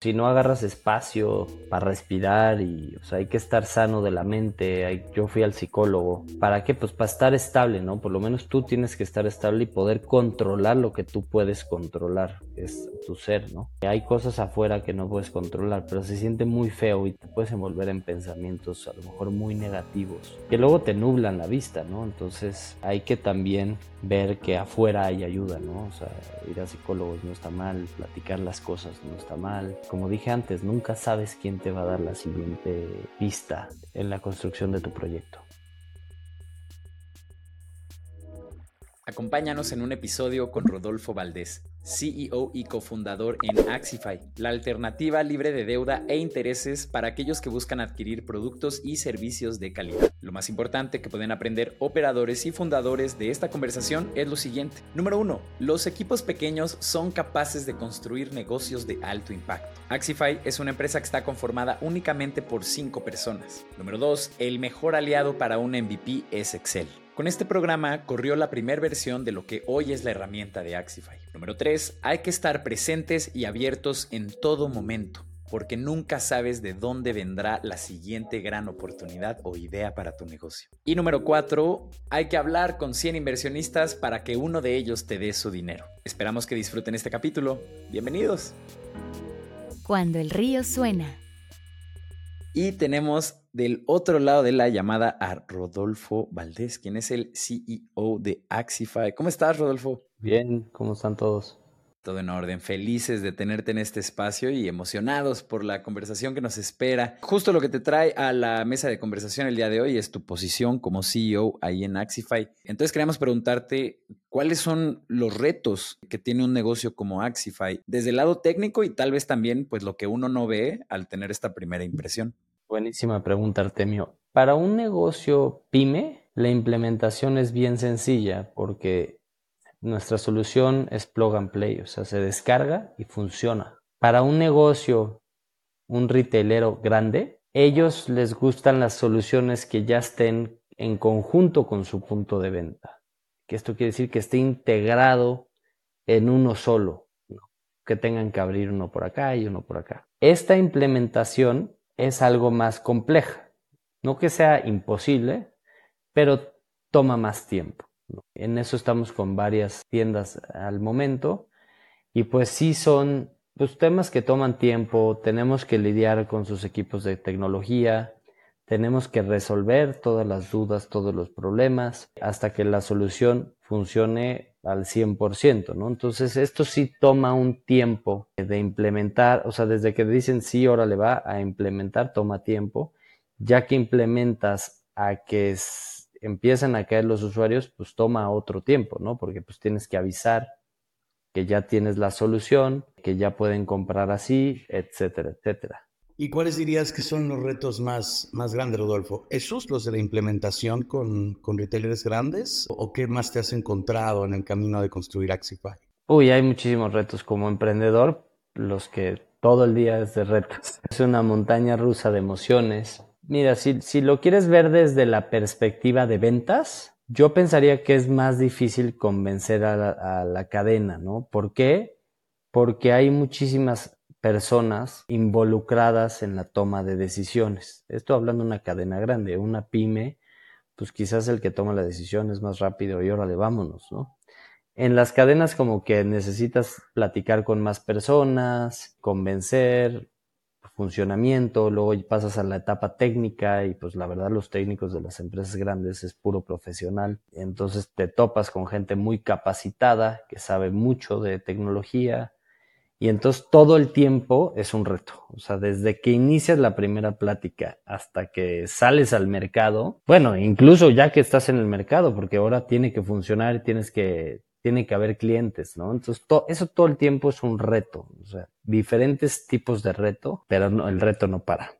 Si no agarras espacio para respirar y o sea, hay que estar sano de la mente, yo fui al psicólogo. ¿Para qué? Pues para estar estable, ¿no? Por lo menos tú tienes que estar estable y poder controlar lo que tú puedes controlar, es tu ser, ¿no? Hay cosas afuera que no puedes controlar, pero se siente muy feo y te puedes envolver en pensamientos a lo mejor muy negativos, que luego te nublan la vista, ¿no? Entonces hay que también ver que afuera hay ayuda, ¿no? O sea, ir a psicólogos no está mal, platicar las cosas no está mal como dije antes, nunca sabes quién te va a dar la siguiente pista en la construcción de tu proyecto. Acompáñanos en un episodio con Rodolfo Valdés, CEO y cofundador en Axify, la alternativa libre de deuda e intereses para aquellos que buscan adquirir productos y servicios de calidad. Lo más importante que pueden aprender operadores y fundadores de esta conversación es lo siguiente. Número 1. Los equipos pequeños son capaces de construir negocios de alto impacto. Axify es una empresa que está conformada únicamente por 5 personas. Número 2. El mejor aliado para un MVP es Excel. Con este programa corrió la primera versión de lo que hoy es la herramienta de Axify. Número 3. Hay que estar presentes y abiertos en todo momento, porque nunca sabes de dónde vendrá la siguiente gran oportunidad o idea para tu negocio. Y número 4. Hay que hablar con 100 inversionistas para que uno de ellos te dé su dinero. Esperamos que disfruten este capítulo. Bienvenidos. Cuando el río suena. Y tenemos del otro lado de la llamada a Rodolfo Valdés, quien es el CEO de Axify. ¿Cómo estás, Rodolfo? Bien, ¿cómo están todos? Todo en orden, felices de tenerte en este espacio y emocionados por la conversación que nos espera. Justo lo que te trae a la mesa de conversación el día de hoy es tu posición como CEO ahí en Axify. Entonces queríamos preguntarte cuáles son los retos que tiene un negocio como Axify desde el lado técnico y tal vez también pues lo que uno no ve al tener esta primera impresión. Buenísima pregunta, Artemio. Para un negocio pyme, la implementación es bien sencilla porque nuestra solución es plug and play, o sea, se descarga y funciona. Para un negocio, un retailero grande, ellos les gustan las soluciones que ya estén en conjunto con su punto de venta. Que esto quiere decir que esté integrado en uno solo, que tengan que abrir uno por acá y uno por acá. Esta implementación es algo más compleja. No que sea imposible, pero toma más tiempo. En eso estamos con varias tiendas al momento. Y pues sí son pues, temas que toman tiempo, tenemos que lidiar con sus equipos de tecnología, tenemos que resolver todas las dudas, todos los problemas, hasta que la solución funcione al 100%, ¿no? Entonces, esto sí toma un tiempo de implementar, o sea, desde que dicen sí, ahora le va a implementar, toma tiempo, ya que implementas a que empiezan a caer los usuarios, pues toma otro tiempo, ¿no? Porque pues tienes que avisar que ya tienes la solución, que ya pueden comprar así, etcétera, etcétera. ¿Y cuáles dirías que son los retos más, más grandes, Rodolfo? ¿Esos los de la implementación con, con retailers grandes? ¿O qué más te has encontrado en el camino de construir Axify? Uy, hay muchísimos retos como emprendedor, los que todo el día es de retos. Es una montaña rusa de emociones. Mira, si, si lo quieres ver desde la perspectiva de ventas, yo pensaría que es más difícil convencer a la, a la cadena, ¿no? ¿Por qué? Porque hay muchísimas personas involucradas en la toma de decisiones. Esto hablando de una cadena grande, una pyme, pues quizás el que toma la decisión es más rápido y órale, vámonos, ¿no? En las cadenas como que necesitas platicar con más personas, convencer, funcionamiento, luego pasas a la etapa técnica y pues la verdad los técnicos de las empresas grandes es puro profesional. Entonces te topas con gente muy capacitada que sabe mucho de tecnología, y entonces todo el tiempo es un reto. O sea, desde que inicias la primera plática hasta que sales al mercado, bueno, incluso ya que estás en el mercado, porque ahora tiene que funcionar tienes que, tiene que haber clientes, ¿no? Entonces, eso todo el tiempo es un reto. O sea, diferentes tipos de reto, pero el reto no para.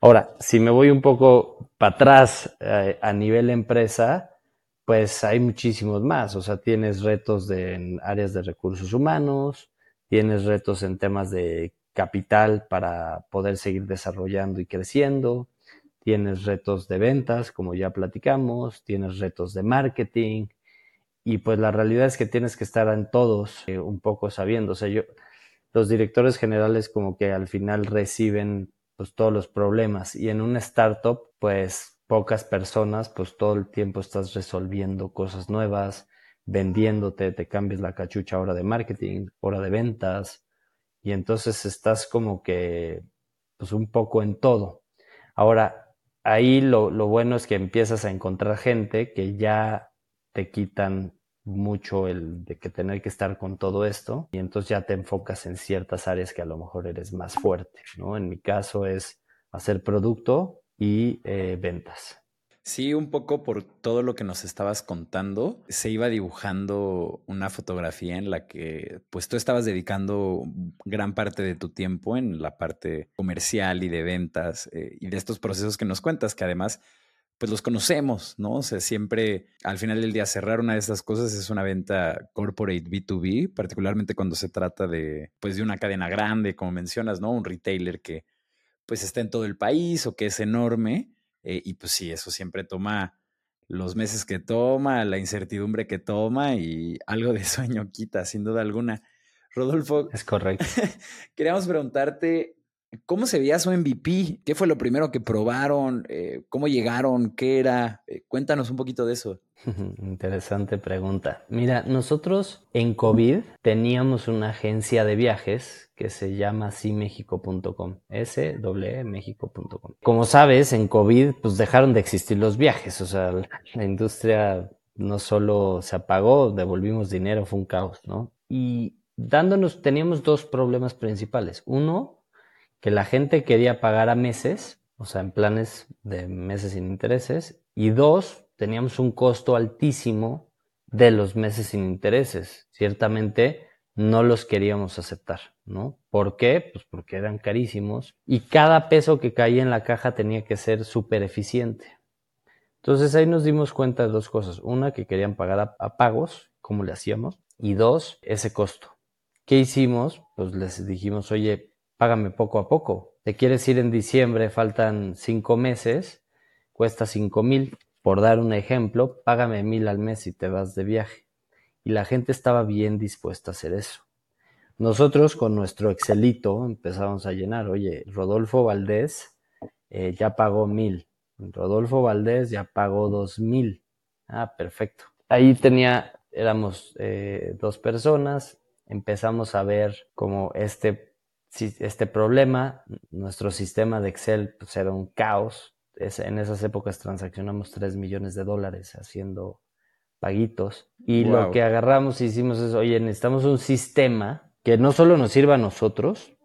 Ahora, si me voy un poco para atrás eh, a nivel empresa, pues hay muchísimos más. O sea, tienes retos de, en áreas de recursos humanos, tienes retos en temas de capital para poder seguir desarrollando y creciendo, tienes retos de ventas, como ya platicamos, tienes retos de marketing, y pues la realidad es que tienes que estar en todos eh, un poco sabiendo. O sea, yo, los directores generales como que al final reciben pues todos los problemas y en una startup pues pocas personas pues todo el tiempo estás resolviendo cosas nuevas, vendiéndote, te cambias la cachucha hora de marketing, hora de ventas y entonces estás como que pues un poco en todo. Ahora, ahí lo, lo bueno es que empiezas a encontrar gente que ya te quitan mucho el de que tener que estar con todo esto y entonces ya te enfocas en ciertas áreas que a lo mejor eres más fuerte, ¿no? En mi caso es hacer producto y eh, ventas. Sí, un poco por todo lo que nos estabas contando, se iba dibujando una fotografía en la que pues tú estabas dedicando gran parte de tu tiempo en la parte comercial y de ventas eh, y de estos procesos que nos cuentas, que además pues los conocemos, ¿no? O sea, siempre al final del día cerrar una de estas cosas es una venta corporate B2B, particularmente cuando se trata de, pues de una cadena grande, como mencionas, ¿no? Un retailer que pues está en todo el país o que es enorme. Eh, y pues sí, eso siempre toma los meses que toma, la incertidumbre que toma y algo de sueño quita, sin duda alguna. Rodolfo. Es correcto. queríamos preguntarte ¿Cómo se veía su MVP? ¿Qué fue lo primero que probaron? Eh, ¿Cómo llegaron? ¿Qué era? Eh, cuéntanos un poquito de eso. Interesante pregunta. Mira, nosotros en COVID teníamos una agencia de viajes que se llama simexico.com, mexico.com. Como sabes, en COVID pues dejaron de existir los viajes, o sea, la industria no solo se apagó, devolvimos dinero, fue un caos, ¿no? Y dándonos, teníamos dos problemas principales. Uno, que la gente quería pagar a meses, o sea, en planes de meses sin intereses, y dos, teníamos un costo altísimo de los meses sin intereses. Ciertamente no los queríamos aceptar, ¿no? ¿Por qué? Pues porque eran carísimos y cada peso que caía en la caja tenía que ser súper eficiente. Entonces ahí nos dimos cuenta de dos cosas. Una, que querían pagar a, a pagos, ¿cómo le hacíamos? Y dos, ese costo. ¿Qué hicimos? Pues les dijimos, oye, págame poco a poco. Te quieres ir en diciembre, faltan cinco meses, cuesta cinco mil. Por dar un ejemplo, págame mil al mes y te vas de viaje. Y la gente estaba bien dispuesta a hacer eso. Nosotros con nuestro Excelito empezamos a llenar, oye, Rodolfo Valdés eh, ya pagó mil, Rodolfo Valdés ya pagó dos mil. Ah, perfecto. Ahí tenía, éramos eh, dos personas, empezamos a ver como este este problema, nuestro sistema de Excel pues, era un caos. en esas épocas transaccionamos 3 millones de dólares haciendo paguitos. Y lo que agarramos y hicimos es, oye, necesitamos un sistema que no solo nos sirva a nosotros,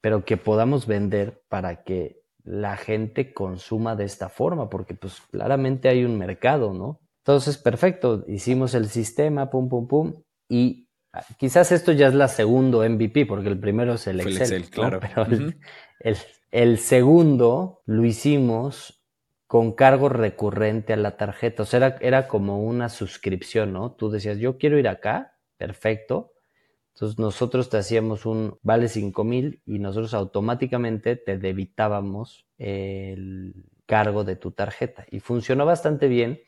pero que podamos vender para que la gente consuma de esta forma, porque pues claramente hay un mercado, ¿no? Entonces, perfecto, hicimos el sistema, pum, pum, pum, y Quizás esto ya es la segundo MVP, porque el primero es el Excel. claro. Pero el, segundo lo hicimos con cargo recurrente a la tarjeta. O sea, era, era, como una suscripción, ¿no? Tú decías, yo quiero ir acá, perfecto. Entonces nosotros te hacíamos un vale 5 mil y nosotros automáticamente te debitábamos el cargo de tu tarjeta. Y funcionó bastante bien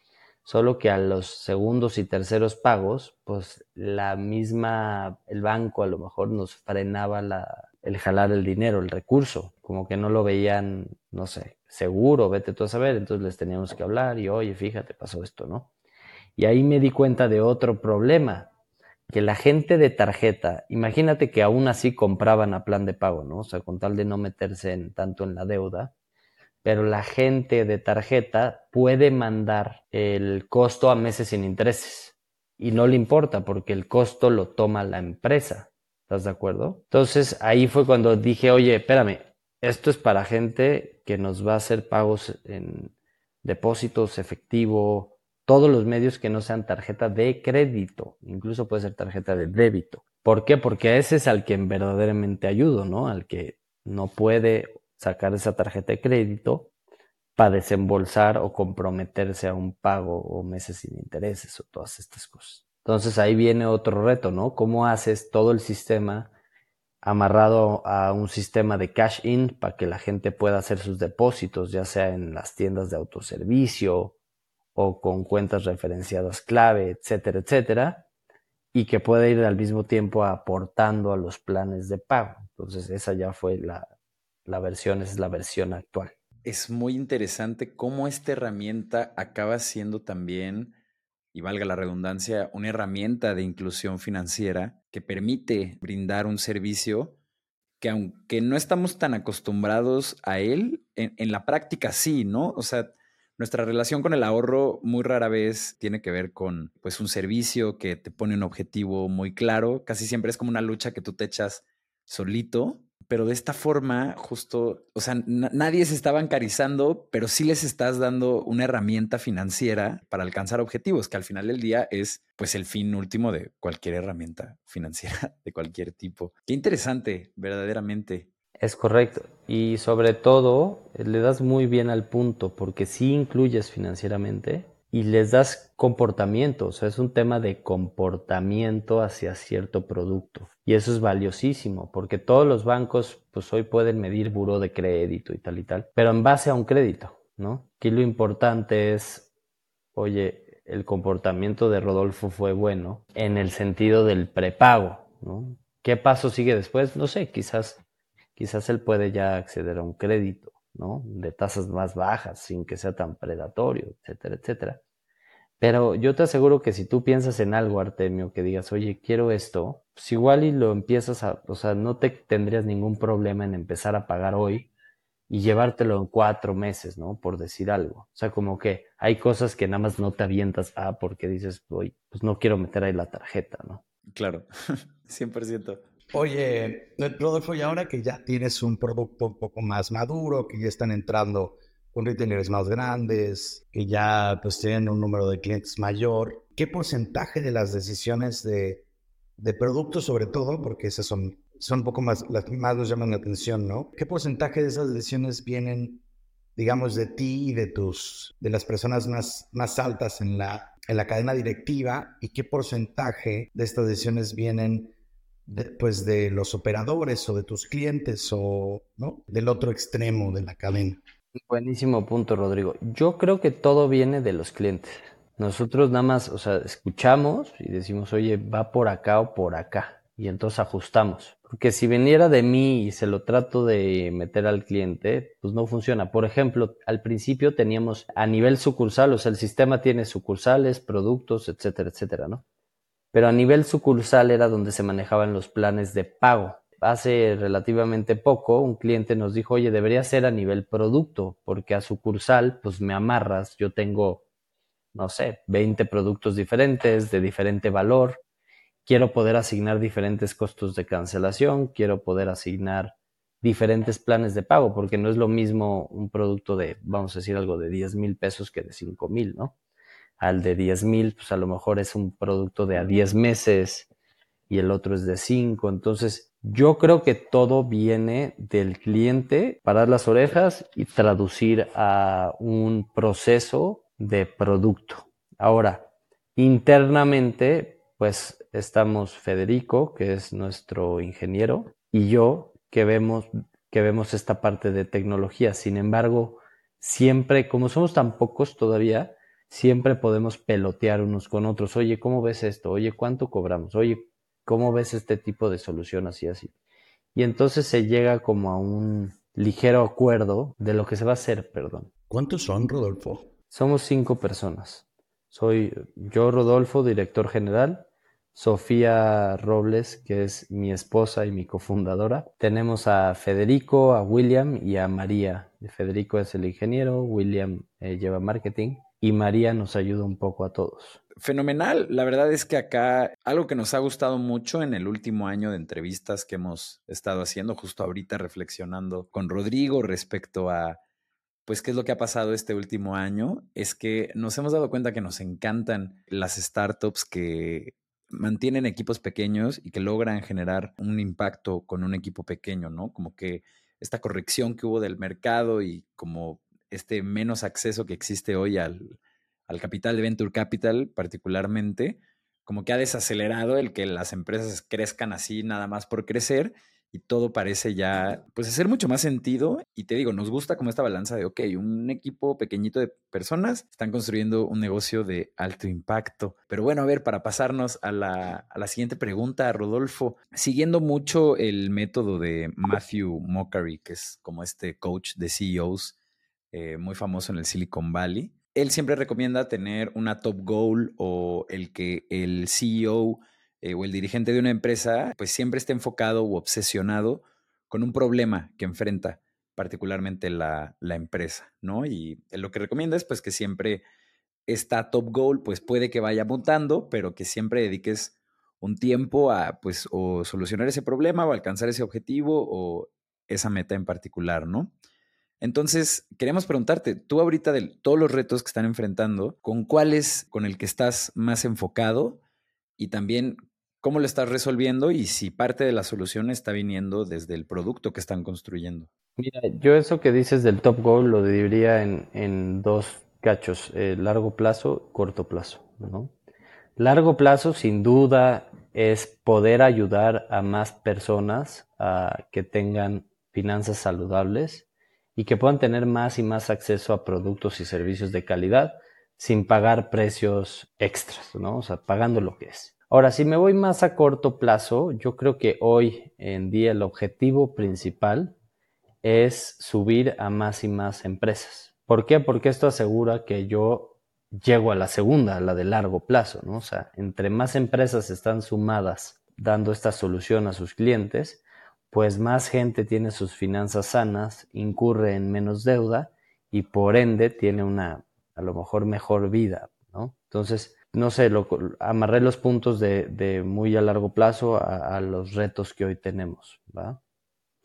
solo que a los segundos y terceros pagos, pues la misma, el banco a lo mejor nos frenaba la, el jalar el dinero, el recurso, como que no lo veían, no sé, seguro, vete tú a saber, entonces les teníamos que hablar y oye, fíjate, pasó esto, ¿no? Y ahí me di cuenta de otro problema, que la gente de tarjeta, imagínate que aún así compraban a plan de pago, ¿no? O sea, con tal de no meterse en, tanto en la deuda, pero la gente de tarjeta puede mandar el costo a meses sin intereses y no le importa porque el costo lo toma la empresa. ¿Estás de acuerdo? Entonces ahí fue cuando dije, oye, espérame, esto es para gente que nos va a hacer pagos en depósitos, efectivo, todos los medios que no sean tarjeta de crédito, incluso puede ser tarjeta de débito. ¿Por qué? Porque ese es al que verdaderamente ayudo, ¿no? Al que no puede sacar esa tarjeta de crédito para desembolsar o comprometerse a un pago o meses sin intereses o todas estas cosas. Entonces ahí viene otro reto, ¿no? ¿Cómo haces todo el sistema amarrado a un sistema de cash in para que la gente pueda hacer sus depósitos, ya sea en las tiendas de autoservicio o con cuentas referenciadas clave, etcétera, etcétera? y que puede ir al mismo tiempo aportando a los planes de pago. Entonces, esa ya fue la, la versión, es la versión actual. Es muy interesante cómo esta herramienta acaba siendo también, y valga la redundancia, una herramienta de inclusión financiera que permite brindar un servicio que aunque no estamos tan acostumbrados a él, en, en la práctica sí, ¿no? O sea, nuestra relación con el ahorro muy rara vez tiene que ver con pues un servicio que te pone un objetivo muy claro, casi siempre es como una lucha que tú te echas solito, pero de esta forma justo, o sea, nadie se está bancarizando, pero sí les estás dando una herramienta financiera para alcanzar objetivos, que al final del día es pues el fin último de cualquier herramienta financiera de cualquier tipo. Qué interesante, verdaderamente. Es correcto. Y sobre todo, le das muy bien al punto, porque si incluyes financieramente y les das comportamiento, o sea, es un tema de comportamiento hacia cierto producto. Y eso es valiosísimo, porque todos los bancos, pues hoy pueden medir buro de crédito y tal y tal, pero en base a un crédito, ¿no? Aquí lo importante es, oye, el comportamiento de Rodolfo fue bueno en el sentido del prepago, ¿no? ¿Qué paso sigue después? No sé, quizás quizás él puede ya acceder a un crédito, ¿no? De tasas más bajas, sin que sea tan predatorio, etcétera, etcétera. Pero yo te aseguro que si tú piensas en algo, Artemio, que digas, oye, quiero esto, pues igual y lo empiezas a, o sea, no te tendrías ningún problema en empezar a pagar hoy y llevártelo en cuatro meses, ¿no? Por decir algo. O sea, como que hay cosas que nada más no te avientas a porque dices, oye, pues no quiero meter ahí la tarjeta, ¿no? Claro, 100%. Oye, Rodolfo, y ahora que ya tienes un producto un poco más maduro, que ya están entrando con retailers más grandes, que ya pues tienen un número de clientes mayor, ¿qué porcentaje de las decisiones de, de productos, sobre todo, porque esas son, son un poco más, las más nos llaman la atención, ¿no? ¿Qué porcentaje de esas decisiones vienen, digamos, de ti y de tus, de las personas más, más altas en la, en la cadena directiva? ¿Y qué porcentaje de estas decisiones vienen de, pues de los operadores o de tus clientes o ¿no? del otro extremo de la cadena. Buenísimo punto, Rodrigo. Yo creo que todo viene de los clientes. Nosotros nada más, o sea, escuchamos y decimos, oye, va por acá o por acá. Y entonces ajustamos. Porque si viniera de mí y se lo trato de meter al cliente, pues no funciona. Por ejemplo, al principio teníamos a nivel sucursal, o sea, el sistema tiene sucursales, productos, etcétera, etcétera, ¿no? pero a nivel sucursal era donde se manejaban los planes de pago. Hace relativamente poco un cliente nos dijo, oye, debería ser a nivel producto, porque a sucursal pues me amarras, yo tengo, no sé, 20 productos diferentes de diferente valor, quiero poder asignar diferentes costos de cancelación, quiero poder asignar diferentes planes de pago, porque no es lo mismo un producto de, vamos a decir algo, de 10 mil pesos que de 5 mil, ¿no? al de 10 mil, pues a lo mejor es un producto de a 10 meses y el otro es de 5. Entonces, yo creo que todo viene del cliente, parar las orejas y traducir a un proceso de producto. Ahora, internamente, pues estamos Federico, que es nuestro ingeniero, y yo, que vemos, que vemos esta parte de tecnología. Sin embargo, siempre, como somos tan pocos todavía, siempre podemos pelotear unos con otros. Oye, ¿cómo ves esto? Oye, ¿cuánto cobramos? Oye, ¿cómo ves este tipo de solución así, así? Y entonces se llega como a un ligero acuerdo de lo que se va a hacer, perdón. ¿Cuántos son, Rodolfo? Somos cinco personas. Soy yo, Rodolfo, director general. Sofía Robles, que es mi esposa y mi cofundadora. Tenemos a Federico, a William y a María. Federico es el ingeniero, William eh, lleva marketing y María nos ayuda un poco a todos. Fenomenal. La verdad es que acá algo que nos ha gustado mucho en el último año de entrevistas que hemos estado haciendo, justo ahorita reflexionando con Rodrigo respecto a, pues, qué es lo que ha pasado este último año, es que nos hemos dado cuenta que nos encantan las startups que mantienen equipos pequeños y que logran generar un impacto con un equipo pequeño, ¿no? Como que esta corrección que hubo del mercado y como este menos acceso que existe hoy al, capital de Venture Capital particularmente, como que ha desacelerado el que las empresas crezcan así nada más por crecer y todo parece ya, pues, hacer mucho más sentido. Y te digo, nos gusta como esta balanza de, ok, un equipo pequeñito de personas están construyendo un negocio de alto impacto. Pero bueno, a ver, para pasarnos a la, a la siguiente pregunta, Rodolfo, siguiendo mucho el método de Matthew Mockery, que es como este coach de CEOs eh, muy famoso en el Silicon Valley, él siempre recomienda tener una top goal o el que el CEO eh, o el dirigente de una empresa, pues siempre está enfocado o obsesionado con un problema que enfrenta particularmente la, empresa, ¿no? Y lo que recomienda es pues que siempre esta top goal pues puede que vaya mutando, pero que siempre dediques un tiempo a pues o solucionar ese problema o alcanzar ese objetivo o esa meta en particular, ¿no? Entonces, queremos preguntarte, tú ahorita de todos los retos que están enfrentando, ¿con cuál es con el que estás más enfocado? Y también, cómo lo estás resolviendo y si parte de la solución está viniendo desde el producto que están construyendo. Mira, yo eso que dices del top goal lo dividiría en, dos cachos, eh, largo plazo, corto plazo. ¿no? Largo plazo, sin duda, es poder ayudar a más personas a que tengan finanzas saludables y que puedan tener más y más acceso a productos y servicios de calidad sin pagar precios extras, ¿no? O sea, pagando lo que es. Ahora, si me voy más a corto plazo, yo creo que hoy en día el objetivo principal es subir a más y más empresas. ¿Por qué? Porque esto asegura que yo llego a la segunda, la de largo plazo, ¿no? O sea, entre más empresas están sumadas dando esta solución a sus clientes, pues más gente tiene sus finanzas sanas, incurre en menos deuda y por ende tiene una a lo mejor mejor vida, ¿no? Entonces, no sé, lo, amarré los puntos de, muy a largo plazo a, los retos que hoy tenemos, ¿va?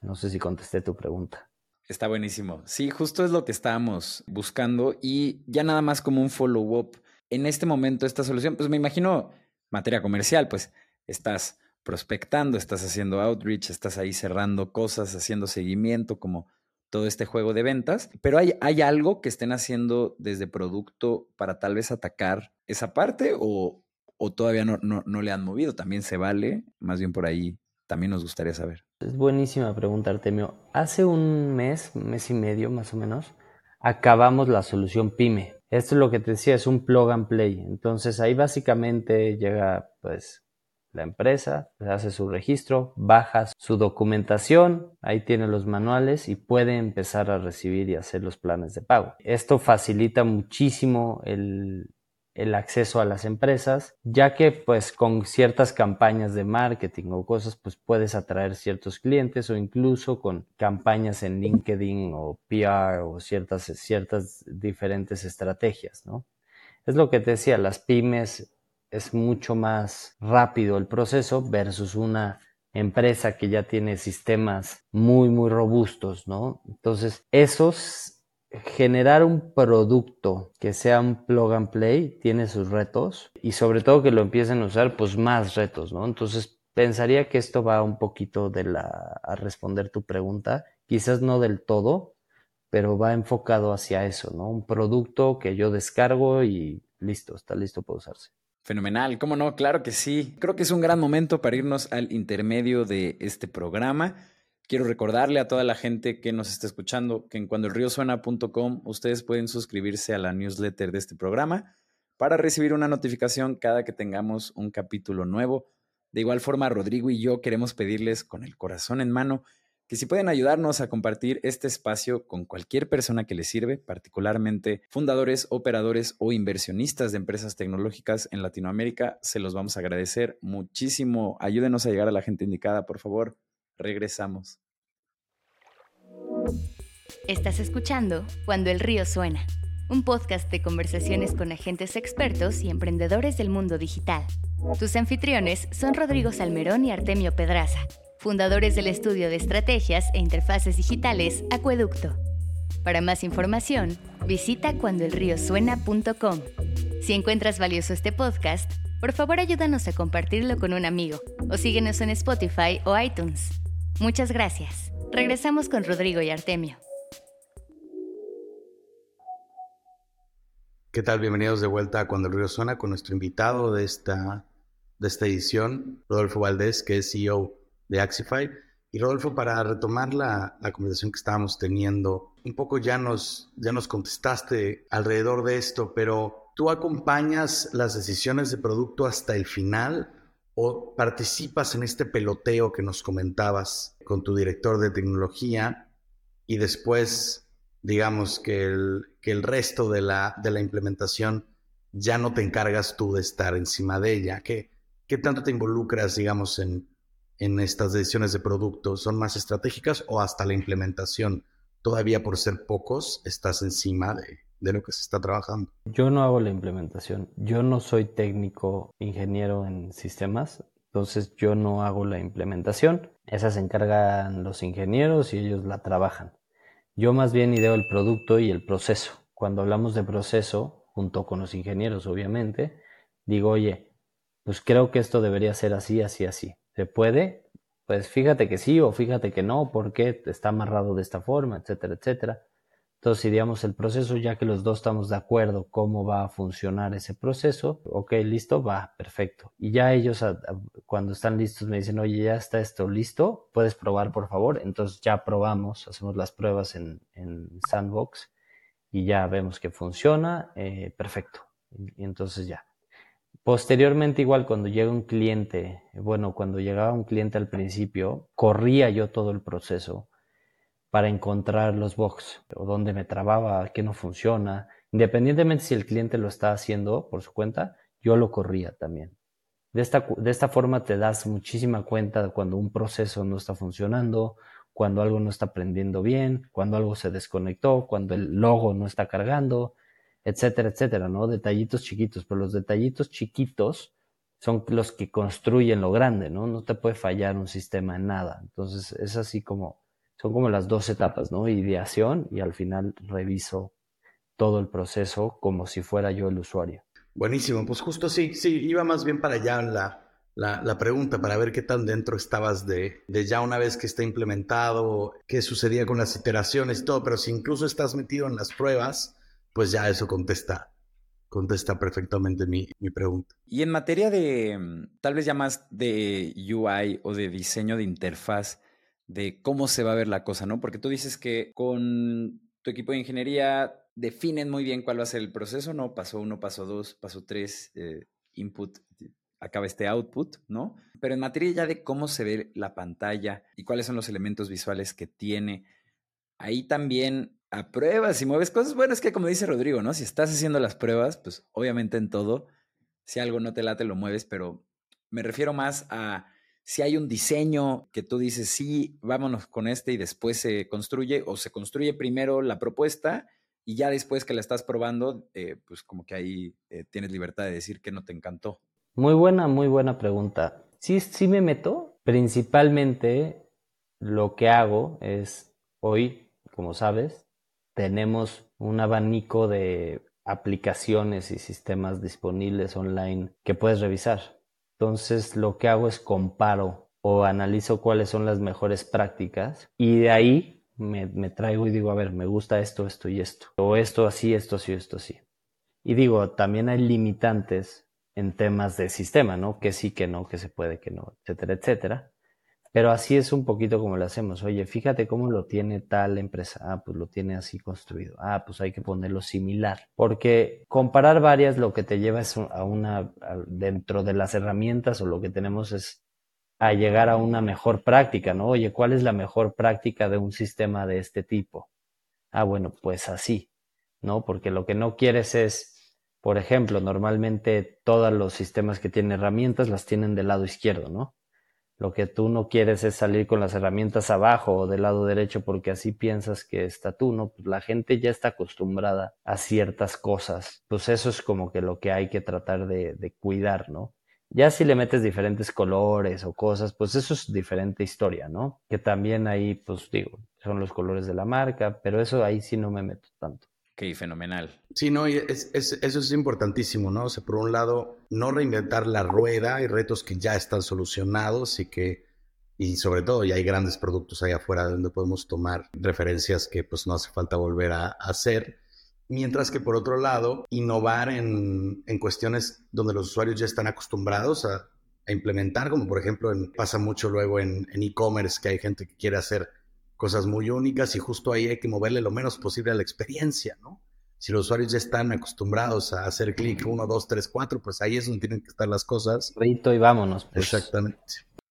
No sé si contesté tu pregunta. Está buenísimo. Sí, justo es lo que estábamos buscando y ya nada más como un follow-up. En este momento, esta solución, pues me imagino materia comercial, pues estás prospectando, estás haciendo outreach, estás ahí cerrando cosas, haciendo seguimiento, como todo este juego de ventas, pero hay, hay algo que estén haciendo desde producto para tal vez atacar esa parte o, o todavía no, no, no, le han movido, también se vale, más bien por ahí también nos gustaría saber. Es buenísima pregunta, Artemio. Hace un mes, mes y medio más o menos, acabamos la solución PyME. Esto es lo que te decía, es un plug and play. Entonces ahí básicamente llega pues la empresa, hace su registro, baja su documentación, ahí tiene los manuales y puede empezar a recibir y hacer los planes de pago. Esto facilita muchísimo el, el acceso a las empresas, ya que pues con ciertas campañas de marketing o cosas pues puedes atraer ciertos clientes o incluso con campañas en LinkedIn o PR o ciertas, ciertas diferentes estrategias, ¿no? Es lo que te decía, las pymes es mucho más rápido el proceso versus una empresa que ya tiene sistemas muy, muy robustos, ¿no? Entonces, esos, generar un producto que sea un plug and play tiene sus retos y sobre todo que lo empiecen a usar, pues más retos, ¿no? Entonces, pensaría que esto va un poquito de la, a responder tu pregunta, quizás no del todo, pero va enfocado hacia eso, ¿no? Un producto que yo descargo y listo, está listo para usarse. Fenomenal, ¿cómo no? Claro que sí. Creo que es un gran momento para irnos al intermedio de este programa. Quiero recordarle a toda la gente que nos está escuchando que en cuandoelriosuena.com ustedes pueden suscribirse a la newsletter de este programa para recibir una notificación cada que tengamos un capítulo nuevo. De igual forma, Rodrigo y yo queremos pedirles con el corazón en mano que si pueden ayudarnos a compartir este espacio con cualquier persona que les sirve, particularmente fundadores, operadores o inversionistas de empresas tecnológicas en Latinoamérica, se los vamos a agradecer muchísimo. Ayúdenos a llegar a la gente indicada, por favor. Regresamos. Estás escuchando Cuando el río suena, un podcast de conversaciones con agentes expertos y emprendedores del mundo digital. Tus anfitriones son Rodrigo Salmerón y Artemio Pedraza fundadores del estudio de estrategias e interfaces digitales Acueducto. Para más información, visita cuandoelriosuena.com. Si encuentras valioso este podcast, por favor ayúdanos a compartirlo con un amigo o síguenos en Spotify o iTunes. Muchas gracias. Regresamos con Rodrigo y Artemio. ¿Qué tal? Bienvenidos de vuelta a Cuando el Río Suena con nuestro invitado de esta, de esta edición, Rodolfo Valdés, que es CEO de Axify. Y Rodolfo, para retomar la, la, conversación que estábamos teniendo, un poco ya nos, ya nos contestaste alrededor de esto, pero ¿tú acompañas las decisiones de producto hasta el final o participas en este peloteo que nos comentabas con tu director de tecnología y después, digamos, que el, que el resto de la, de la implementación ya no te encargas tú de estar encima de ella? ¿Qué, qué tanto te involucras, digamos, en, en estas decisiones de producto? ¿Son más estratégicas o hasta la implementación? Todavía por ser pocos, estás encima de, lo que se está trabajando. Yo no hago la implementación. Yo no soy técnico ingeniero en sistemas, entonces yo no hago la implementación. Esa se encargan los ingenieros y ellos la trabajan. Yo más bien ideo el producto y el proceso. Cuando hablamos de proceso, junto con los ingenieros obviamente, digo, oye, pues creo que esto debería ser así, así, así. ¿Se puede? Pues fíjate que sí o fíjate que no, porque está amarrado de esta forma, etcétera, etcétera. Entonces, digamos, el proceso, ya que los dos estamos de acuerdo cómo va a funcionar ese proceso, ok, listo, va, perfecto. Y ya ellos, cuando están listos, me dicen, oye, ya está esto listo, puedes probar, por favor. Entonces ya probamos, hacemos las pruebas en, Sandbox y ya vemos que funciona, eh, perfecto. Y entonces ya. Posteriormente, igual cuando llega un cliente, bueno, cuando llegaba un cliente al principio, corría yo todo el proceso para encontrar los bugs o dónde me trababa, qué no funciona. Independientemente si el cliente lo está haciendo por su cuenta, yo lo corría también. De esta, de esta forma te das muchísima cuenta de cuando un proceso no está funcionando, cuando algo no está prendiendo bien, cuando algo se desconectó, cuando el logo no está cargando, etcétera, etcétera, ¿no? Detallitos chiquitos, pero los detallitos chiquitos son los que construyen lo grande, ¿no? No te puede fallar un sistema en nada. Entonces es así como son como las dos etapas, ¿no? Ideación y al final reviso todo el proceso como si fuera yo el usuario. Buenísimo, pues justo sí, sí, iba más bien para allá la, la, la pregunta, para ver qué tan dentro estabas de, de, ya una vez que está implementado, qué sucedía con las iteraciones y todo, pero si incluso estás metido en las pruebas, pues ya eso contesta, contesta perfectamente mi, mi, pregunta. Y en materia de, mm, tal vez ya más de UI o de diseño de interfaz, de cómo se va a ver la cosa, ¿no? Porque tú dices que con tu equipo de ingeniería definen muy bien cuál va a ser el proceso, ¿no? Paso uno, paso dos, paso tres, eh, input, acaba este output, ¿no? Pero en materia ya de cómo se ve la pantalla y cuáles son los elementos visuales que tiene, ahí también a pruebas y mueves cosas. Bueno, es que como dice Rodrigo, ¿no? Si estás haciendo las pruebas, pues obviamente en todo, si algo no te late, lo mueves, pero me refiero más a si hay un diseño que tú dices, sí, vámonos con este y después se construye, o se construye primero la propuesta y ya después que la estás probando, eh, pues como que ahí eh, tienes libertad de decir que no te encantó. Muy buena, muy buena pregunta. Sí, sí me meto. Principalmente lo que hago es, hoy, como sabes, tenemos un abanico de aplicaciones y sistemas disponibles online que puedes revisar. Entonces lo que hago es comparo o analizo cuáles son las mejores prácticas y de ahí me, traigo y digo, a ver, me gusta esto, esto y esto. O esto así, esto así, esto así. Y digo, también hay limitantes en temas de sistema, ¿no? Que sí, que no, que se puede, que no, etcétera, etcétera. Pero así es un poquito como lo hacemos. Oye, fíjate cómo lo tiene tal empresa. Ah, pues lo tiene así construido. Ah, pues hay que ponerlo similar. Porque comparar varias lo que te lleva es a una, dentro de las herramientas o lo que tenemos es a llegar a una mejor práctica, ¿no? Oye, ¿cuál es la mejor práctica de un sistema de este tipo? Ah, bueno, pues así, ¿no? Porque lo que no quieres es, por ejemplo, normalmente todos los sistemas que tienen herramientas las tienen del lado izquierdo, ¿no? Lo que tú no quieres es salir con las herramientas abajo o del lado derecho porque así piensas que está tú, ¿no? Pues la gente ya está acostumbrada a ciertas cosas. Pues eso es como que lo que hay que tratar de, de cuidar, ¿no? Ya si le metes diferentes colores o cosas, pues eso es diferente historia, ¿no? Que también ahí, pues digo, son los colores de la marca, pero eso ahí sí no me meto tanto. Ok, fenomenal. Sí, no, es, eso es importantísimo, ¿no? O sea, por un lado, no reinventar la rueda, hay retos que ya están solucionados y que, y sobre todo, ya hay grandes productos ahí afuera donde podemos tomar referencias que pues no hace falta volver a, hacer. Mientras que por otro lado, innovar en, en, cuestiones donde los usuarios ya están acostumbrados a, implementar, como por ejemplo pasa mucho luego en e-commerce, que hay gente que quiere hacer cosas muy únicas y justo ahí hay que moverle lo menos posible a la experiencia, ¿no? Si los usuarios ya están acostumbrados a hacer clic 1, 2, 3, 4, pues ahí es donde tienen que estar las cosas. Rito y vámonos. Pues. Exactamente.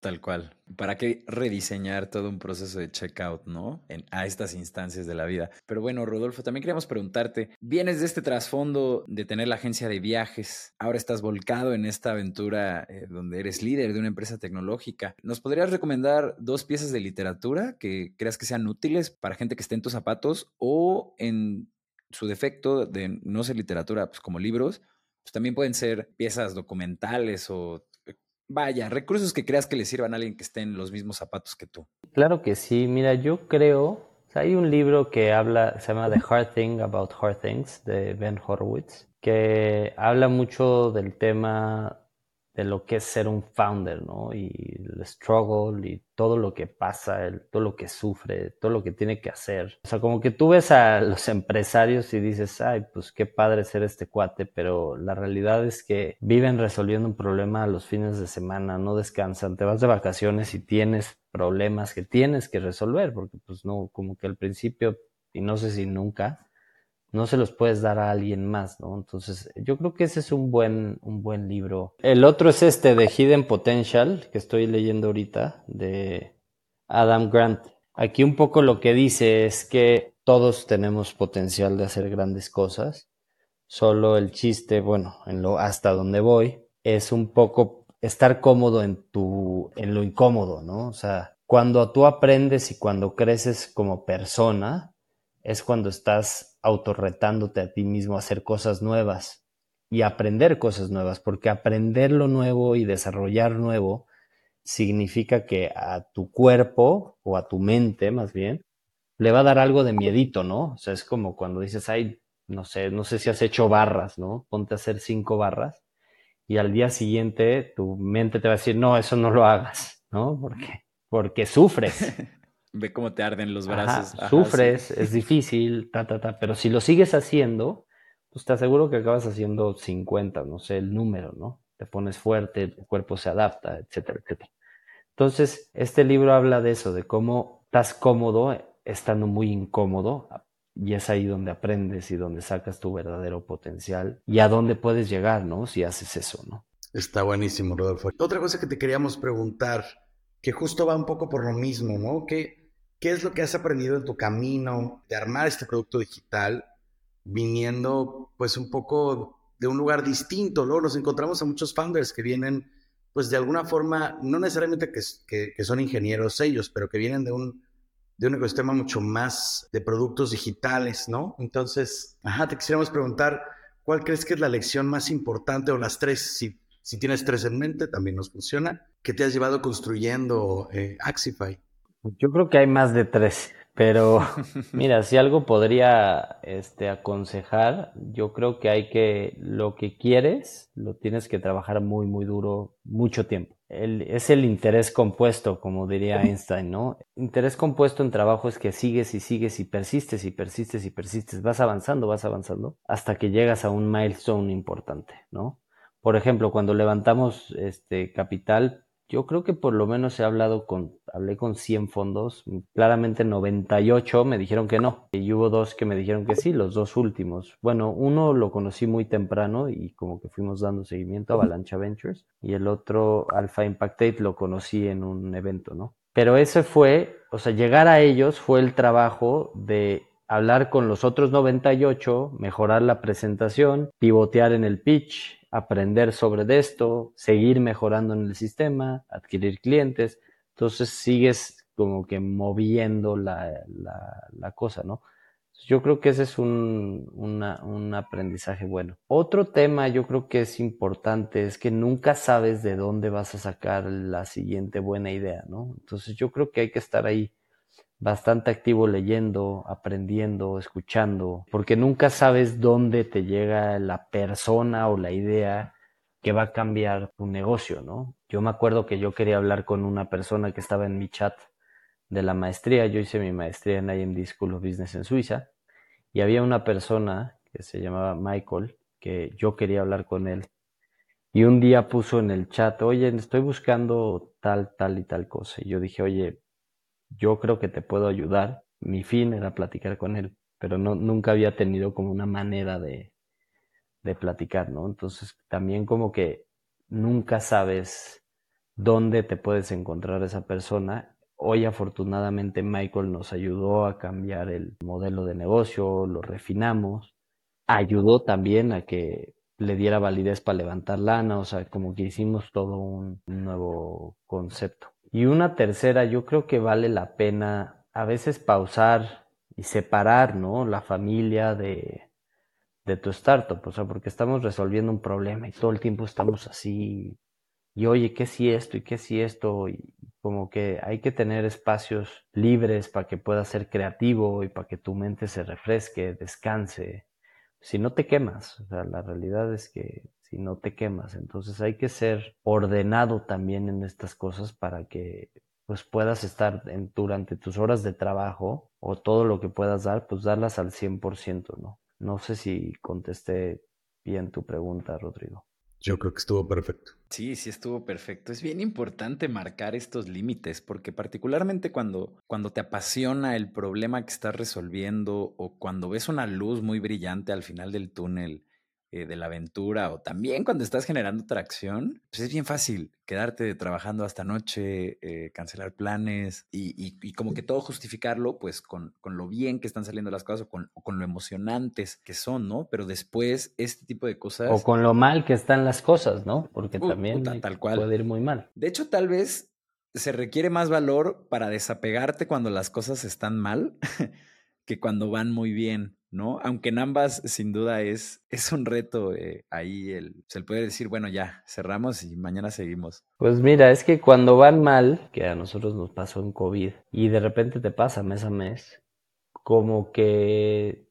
Tal cual. ¿Para qué rediseñar todo un proceso de checkout, no? En, a estas instancias de la vida. Pero bueno, Rodolfo, también queríamos preguntarte, vienes de este trasfondo de tener la agencia de viajes, ahora estás volcado en esta aventura eh, donde eres líder de una empresa tecnológica. ¿Nos podrías recomendar dos piezas de literatura que creas que sean útiles para gente que esté en tus zapatos o en su defecto de no ser literatura, pues como libros, pues también pueden ser piezas documentales o Vaya, recursos que creas que le sirvan a alguien que esté en los mismos zapatos que tú. Claro que sí. Mira, yo creo, hay un libro que habla, se llama The Hard Thing About Hard Things, de Ben Horowitz, que habla mucho del tema de lo que es ser un founder, ¿no? Y el struggle y todo lo que pasa, el, todo lo que sufre, todo lo que tiene que hacer. O sea, como que tú ves a los empresarios y dices, ay, pues qué padre ser este cuate, pero la realidad es que viven resolviendo un problema a los fines de semana, no descansan, te vas de vacaciones y tienes problemas que tienes que resolver, porque pues no, como que al principio, y no sé si nunca, no se los puedes dar a alguien más, ¿no? Entonces, yo creo que ese es un buen, un buen libro. El otro es este de Hidden Potential, que estoy leyendo ahorita, de Adam Grant. Aquí un poco lo que dice es que todos tenemos potencial de hacer grandes cosas. Solo el chiste, bueno, en lo, hasta donde voy, es un poco estar cómodo en tu, en lo incómodo, ¿no? O sea, cuando tú aprendes y cuando creces como persona, es cuando estás autorretándote a ti mismo a hacer cosas nuevas y aprender cosas nuevas, porque aprender lo nuevo y desarrollar nuevo significa que a tu cuerpo o a tu mente más bien le va a dar algo de miedito, ¿no? O sea, es como cuando dices, ay, no sé, no sé si has hecho barras, ¿no? Ponte a hacer cinco barras y al día siguiente tu mente te va a decir, no, eso no lo hagas, ¿no? Porque, porque sufres. Ve cómo te arden los brazos. sufres, es difícil, ta, ta, ta, pero si lo sigues haciendo, pues te aseguro que acabas haciendo 50, no sé, el número, ¿no? Te pones fuerte, el cuerpo se adapta, etcétera, etcétera. Entonces, este libro habla de eso, de cómo estás cómodo estando muy incómodo y es ahí donde aprendes y donde sacas tu verdadero potencial y a dónde puedes llegar, ¿no? Si haces eso, ¿no? Está buenísimo, Rodolfo. Otra cosa que te queríamos preguntar, que justo va un poco por lo mismo, ¿no? ¿Qué, qué es lo que has aprendido en tu camino de armar este producto digital viniendo pues un poco de un lugar distinto? Luego nos encontramos a muchos founders que vienen pues de alguna forma, no necesariamente que, son ingenieros ellos, pero que vienen de un, de un ecosistema mucho más de productos digitales, ¿no? Entonces, ajá, te quisiéramos preguntar, ¿cuál crees que es la lección más importante o las tres, si, si tienes tres en mente, también nos funciona, que te has llevado construyendo eh, Axify? Yo creo que hay más de tres, pero mira, si algo podría este, aconsejar, yo creo que hay que, lo que quieres, lo tienes que trabajar muy, muy duro, mucho tiempo. es el interés compuesto, como diría Einstein, ¿no? Interés compuesto en trabajo es que sigues y sigues y persistes y persistes y persistes, vas avanzando, vas avanzando, hasta que llegas a un milestone importante, ¿no? Por ejemplo, cuando levantamos este capital, yo creo que por lo menos he hablado con, hablé con 100 fondos, claramente 98 me dijeron que no, y hubo dos que me dijeron que sí, los dos últimos. Bueno, uno lo conocí muy temprano y como que fuimos dando seguimiento a Avalancha Ventures, y el otro, Alpha Impactate, lo conocí en un evento, ¿no? Pero ese fue, o sea, llegar a ellos fue el trabajo de hablar con los otros 98, mejorar la presentación, pivotear en el pitch, aprender sobre esto, seguir mejorando en el sistema, adquirir clientes. Entonces sigues como que moviendo la, la, cosa, ¿no? Yo creo que ese es un, un aprendizaje bueno. Otro tema yo creo que es importante es que nunca sabes de dónde vas a sacar la siguiente buena idea, ¿no? Entonces yo creo que hay que estar ahí bastante activo leyendo, aprendiendo, escuchando, porque nunca sabes dónde te llega la persona o la idea que va a cambiar tu negocio, ¿no? Yo me acuerdo que yo quería hablar con una persona que estaba en mi chat de la maestría, yo hice mi maestría en IMD School of Business en Suiza, y había una persona que se llamaba Michael, que yo quería hablar con él, Y un día puso en el chat, oye, estoy buscando tal, tal y tal cosa. Y yo dije, oye, yo creo que te puedo ayudar. Mi fin era platicar con él, pero no, nunca había tenido como una manera de, de platicar, ¿no? Entonces también como que nunca sabes dónde te puedes encontrar esa persona. Hoy afortunadamente Michael nos ayudó a cambiar el modelo de negocio, lo refinamos, ayudó también a que le diera validez para levantar lana, o sea, como que hicimos todo un nuevo concepto. Y una tercera, yo creo que vale la pena a veces pausar y separar, ¿no? La familia de, de tu startup, o sea, porque estamos resolviendo un problema y todo el tiempo estamos así, y oye, ¿qué si esto? ¿Y qué si esto? Y como que hay que tener espacios libres para que puedas ser creativo y para que tu mente se refresque, descanse si no te quemas, o sea, la realidad es que si no te quemas, entonces hay que ser ordenado también en estas cosas para que pues puedas estar en, durante tus horas de trabajo o todo lo que puedas dar, pues darlas al 100%, ¿no? No sé si contesté bien tu pregunta, Rodrigo. Yo creo que estuvo perfecto. Sí, sí estuvo perfecto. Es bien importante marcar estos límites porque particularmente cuando, cuando te apasiona el problema que estás resolviendo o cuando ves una luz muy brillante al final del túnel eh, de la aventura o también cuando estás generando tracción, pues es bien fácil quedarte trabajando hasta noche, eh, cancelar planes y, como que todo justificarlo pues con, con, lo bien que están saliendo las cosas o con, con, lo emocionantes que son, ¿no? Pero después este tipo de cosas... O con lo mal que están las cosas, ¿no? Porque también tal cual. puede ir muy mal. De hecho, tal vez se requiere más valor para desapegarte cuando las cosas están mal que cuando van muy bien. ¿no? Aunque en ambas, sin duda, es, es un reto eh, ahí el, se le puede decir, bueno, ya, cerramos y mañana seguimos. Pues mira, es que cuando van mal, que a nosotros nos pasó en COVID, y de repente te pasa mes a mes, como que,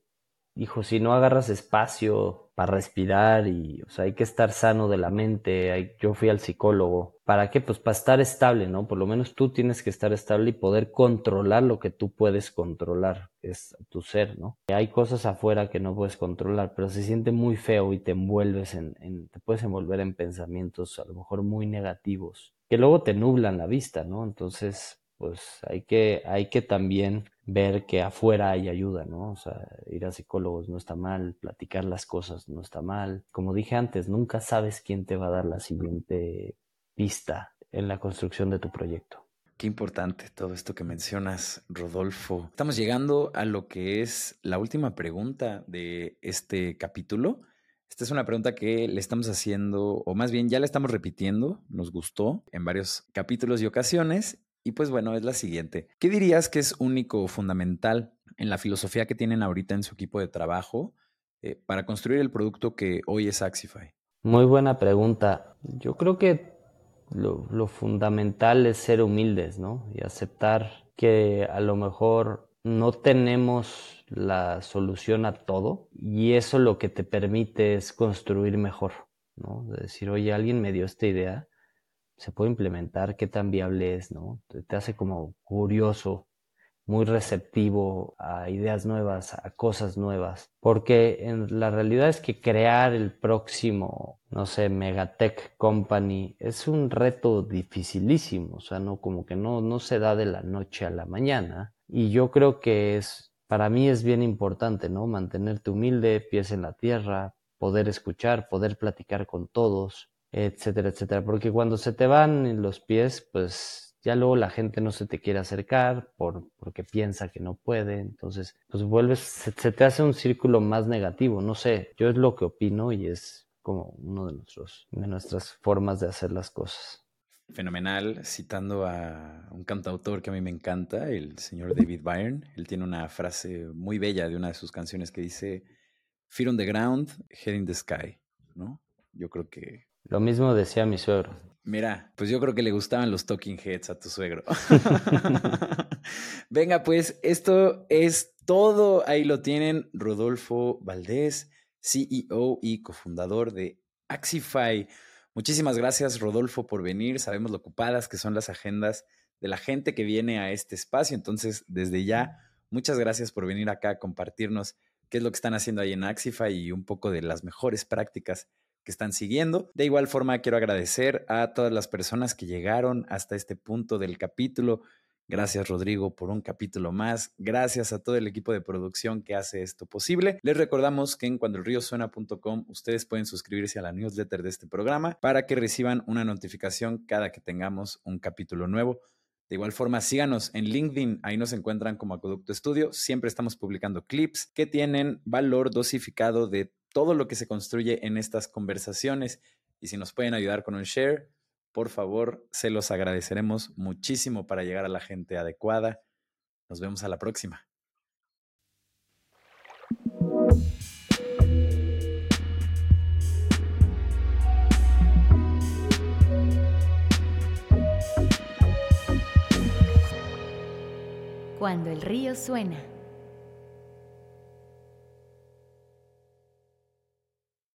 hijo, si no agarras espacio para respirar y, o sea, hay que estar sano de la mente. yo fui al psicólogo. ¿Para qué? Pues para estar estable, ¿no? Por lo menos tú tienes que estar estable y poder controlar lo que tú puedes controlar, que es tu ser, ¿no? Hay cosas afuera que no puedes controlar, pero se siente muy feo y te envuelves en, en te puedes envolver en pensamientos a lo mejor muy negativos, que luego te nublan la vista, ¿no? Entonces, pues hay que, hay que también ver que afuera hay ayuda, ¿no? O sea, ir a psicólogos no está mal, platicar las cosas no está mal. Como dije antes, nunca sabes quién te va a dar la siguiente pista en la construcción de tu proyecto. Qué importante todo esto que mencionas, Rodolfo. Estamos llegando a lo que es la última pregunta de este capítulo. Esta es una pregunta que le estamos haciendo, o más bien ya la estamos repitiendo, nos gustó en varios capítulos y ocasiones, y pues bueno, es la siguiente. ¿Qué dirías que es único o fundamental en la filosofía que tienen ahorita en su equipo de trabajo eh, para construir el producto que hoy es Axify? Muy buena pregunta. Yo creo que lo, lo fundamental es ser humildes, ¿no? Y aceptar que a lo mejor no tenemos la solución a todo y eso lo que te permite es construir mejor, ¿no? De decir, oye, alguien me dio esta idea, se puede implementar, qué tan viable es, ¿no? Te, hace como curioso, muy receptivo a ideas nuevas, a cosas nuevas. Porque en la realidad es que crear el próximo, no sé, Megatech Company es un reto dificilísimo, o sea, no como que no, no se da de la noche a la mañana. Y yo creo que es, para mí es bien importante, ¿no? Mantenerte humilde, pies en la tierra, poder escuchar, poder platicar con todos, etcétera, etcétera. Porque cuando se te van los pies, pues ya luego la gente no se te quiere acercar por, porque piensa que no puede. Entonces, pues vuelves, se, te hace un círculo más negativo. No sé, yo es lo que opino y es como uno de nuestros, de nuestras formas de hacer las cosas. Fenomenal, citando a un cantautor que a mí me encanta, el señor David Byrne. Él tiene una frase muy bella de una de sus canciones que dice, Fear on the ground, head in the sky, ¿no? Yo creo que lo mismo decía mi suegro. Mira, pues yo creo que le gustaban los talking heads a tu suegro. Venga, pues esto es todo. Ahí lo tienen. Rodolfo Valdés, CEO y cofundador de Axify. Muchísimas gracias, Rodolfo, por venir. Sabemos lo ocupadas que son las agendas de la gente que viene a este espacio. Entonces, desde ya, muchas gracias por venir acá a compartirnos qué es lo que están haciendo ahí en Axify y un poco de las mejores prácticas que están siguiendo. De igual forma, quiero agradecer a todas las personas que llegaron hasta este punto del capítulo. Gracias Rodrigo por un capítulo más. Gracias a todo el equipo de producción que hace esto posible. Les recordamos que en cuandoelriosuena.com ustedes pueden suscribirse a la newsletter de este programa para que reciban una notificación cada que tengamos un capítulo nuevo. De igual forma, síganos en LinkedIn, ahí nos encuentran como Acueducto Estudio. Siempre estamos publicando clips que tienen valor dosificado de todo lo que se construye en estas conversaciones. Y si nos pueden ayudar con un share, por favor, se los agradeceremos muchísimo para llegar a la gente adecuada. Nos vemos a la próxima. Cuando el río suena.